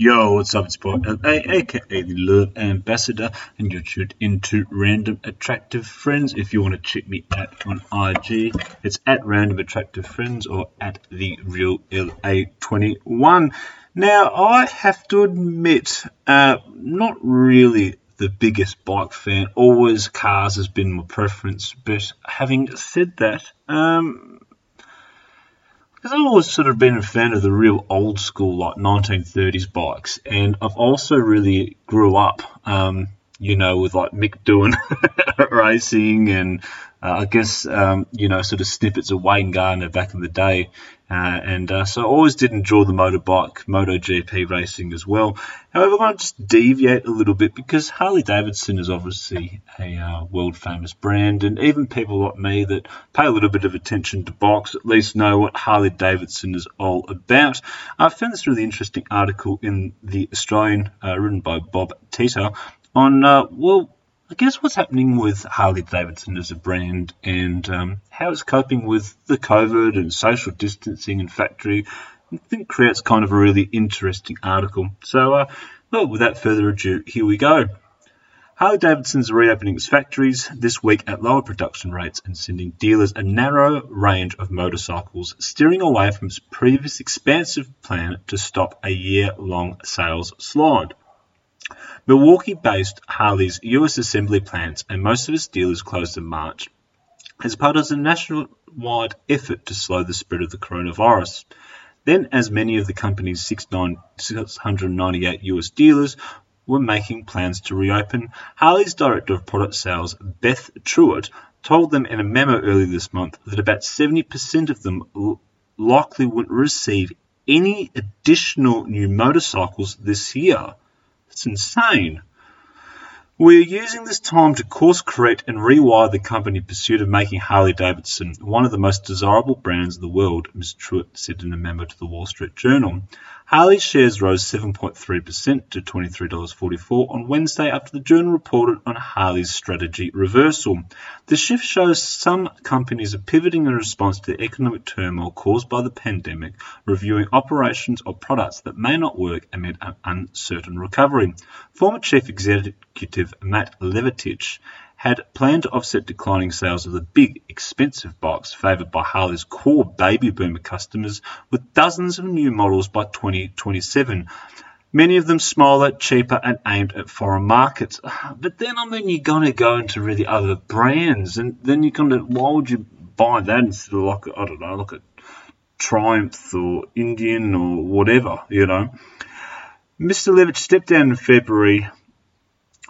Yo, what's up? It's Paul LA, aka the Love Ambassador, and you're tuned into Random Attractive Friends. If you want to check me out on IG, it's at Random Attractive Friends or at the Real LA21. Now, I have to admit, uh, not really the biggest bike fan. Always cars has been my preference, but having said that, um, I've always sort of been a fan of the real old school, like 1930s bikes, and I've also really grew up, um, you know, with like Mick Doohan racing and uh, I guess, um, you know, sort of snippets of Wayne Gardner back in the day. Uh, and uh, so I always did enjoy the motorbike, MotoGP racing as well. However, I want to just deviate a little bit because Harley Davidson is obviously a uh, world famous brand, and even people like me that pay a little bit of attention to bikes at least know what Harley Davidson is all about. I found this really interesting article in the Australian, uh, written by Bob Tita, on uh, well I guess what's happening with Harley Davidson as a brand and um, how it's coping with the COVID and social distancing and factory, I think creates kind of a really interesting article. So, uh, well, without further ado, here we go. Harley Davidson's reopening its factories this week at lower production rates and sending dealers a narrow range of motorcycles, steering away from its previous expansive plan to stop a year long sales slide. Milwaukee-based Harley's U.S. assembly plants and most of its dealers closed in March as part of a nationwide effort to slow the spread of the coronavirus. Then, as many of the company's 698 U.S. dealers were making plans to reopen, Harley's director of product sales, Beth Truitt, told them in a memo earlier this month that about 70% of them likely wouldn't receive any additional new motorcycles this year. It's insane. We are using this time to course correct and rewire the company pursuit of making Harley Davidson one of the most desirable brands in the world, Ms. Truitt said in a memo to the Wall Street Journal. Harley shares rose 7.3% to $23.44 on Wednesday after the Journal reported on Harley's strategy reversal. The shift shows some companies are pivoting in response to the economic turmoil caused by the pandemic, reviewing operations or products that may not work amid an uncertain recovery. Former Chief Executive Matt Levatich had planned to offset declining sales of the big, expensive bikes favoured by Harley's core baby boomer customers with dozens of new models by 2027. Many of them smaller, cheaper, and aimed at foreign markets. But then, I mean, you're going to go into really other brands, and then you're going to, why would you buy that instead of like, I don't know, like a Triumph or Indian or whatever, you know? Mr. Levitt stepped down in February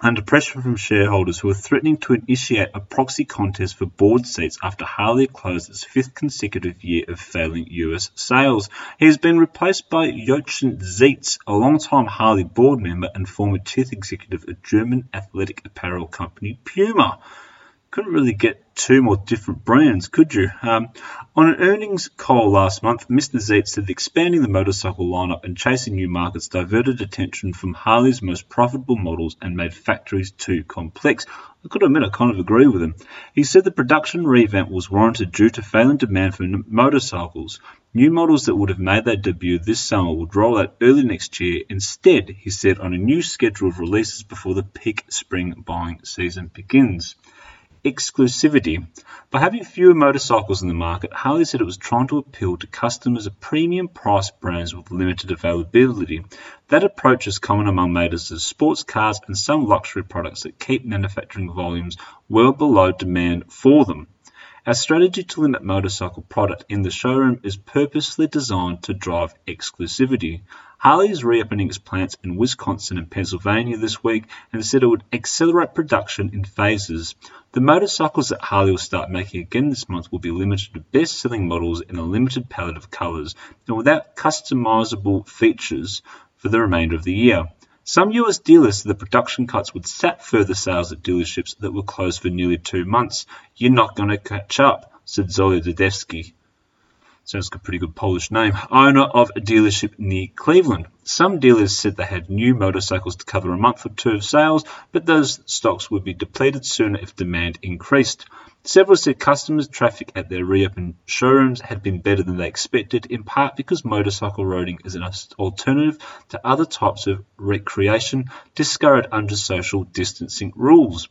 under pressure from shareholders who are threatening to initiate a proxy contest for board seats after Harley closed its fifth consecutive year of failing US sales. He has been replaced by Jochen Zeitz, a longtime Harley board member and former chief executive of German athletic apparel company Puma couldn't really get two more different brands, could you? Um, on an earnings call last month, Mr. Zeitz said that expanding the motorcycle lineup and chasing new markets diverted attention from Harley's most profitable models and made factories too complex. I could admit I kind of agree with him. He said the production revamp was warranted due to failing demand for motorcycles. New models that would have made their debut this summer would roll out early next year. Instead, he said, on a new schedule of releases before the peak spring buying season begins exclusivity. By having fewer motorcycles in the market, Harley said it was trying to appeal to customers of premium price brands with limited availability. That approach is common among makers of sports cars and some luxury products that keep manufacturing volumes well below demand for them. Our strategy to limit motorcycle product in the showroom is purposely designed to drive exclusivity. Harley is reopening its plants in Wisconsin and Pennsylvania this week and said it would accelerate production in phases. The motorcycles that Harley will start making again this month will be limited to best selling models in a limited palette of colours and without customizable features for the remainder of the year. Some US dealers said the production cuts would sap further sales at dealerships that were closed for nearly two months. You're not going to catch up, said Zoya Dudevsky. Sounds like a pretty good Polish name. Owner of a dealership near Cleveland. Some dealers said they had new motorcycles to cover a month or two of sales, but those stocks would be depleted sooner if demand increased. Several said customers' traffic at their reopened showrooms had been better than they expected, in part because motorcycle riding is an alternative to other types of recreation discouraged under social distancing rules.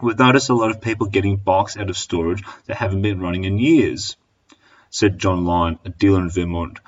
We've noticed a lot of people getting bikes out of storage that haven't been running in years said John Lyon, a dealer in Vermont.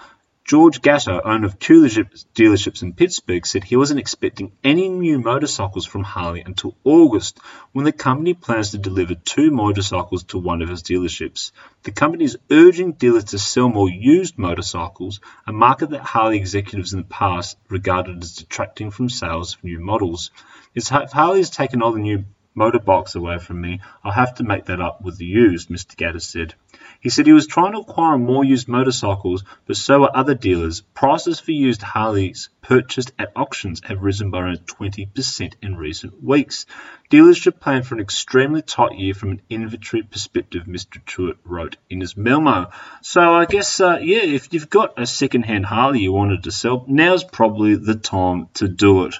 George Gatto, owner of two dealerships in Pittsburgh, said he wasn't expecting any new motorcycles from Harley until August, when the company plans to deliver two motorcycles to one of his dealerships. The company is urging dealers to sell more used motorcycles, a market that Harley executives in the past regarded as detracting from sales of new models. If Harley has taken all the new motorbikes away from me, I'll have to make that up with the used, Mr. Gaddis said. He said he was trying to acquire more used motorcycles, but so are other dealers. Prices for used Harleys purchased at auctions have risen by around 20% in recent weeks. Dealers should plan for an extremely tight year from an inventory perspective, Mr. Truitt wrote in his memo. So I guess, uh, yeah, if you've got a second-hand Harley you wanted to sell, now's probably the time to do it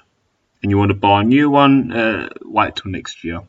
and you want to buy a new one, uh, wait till next year.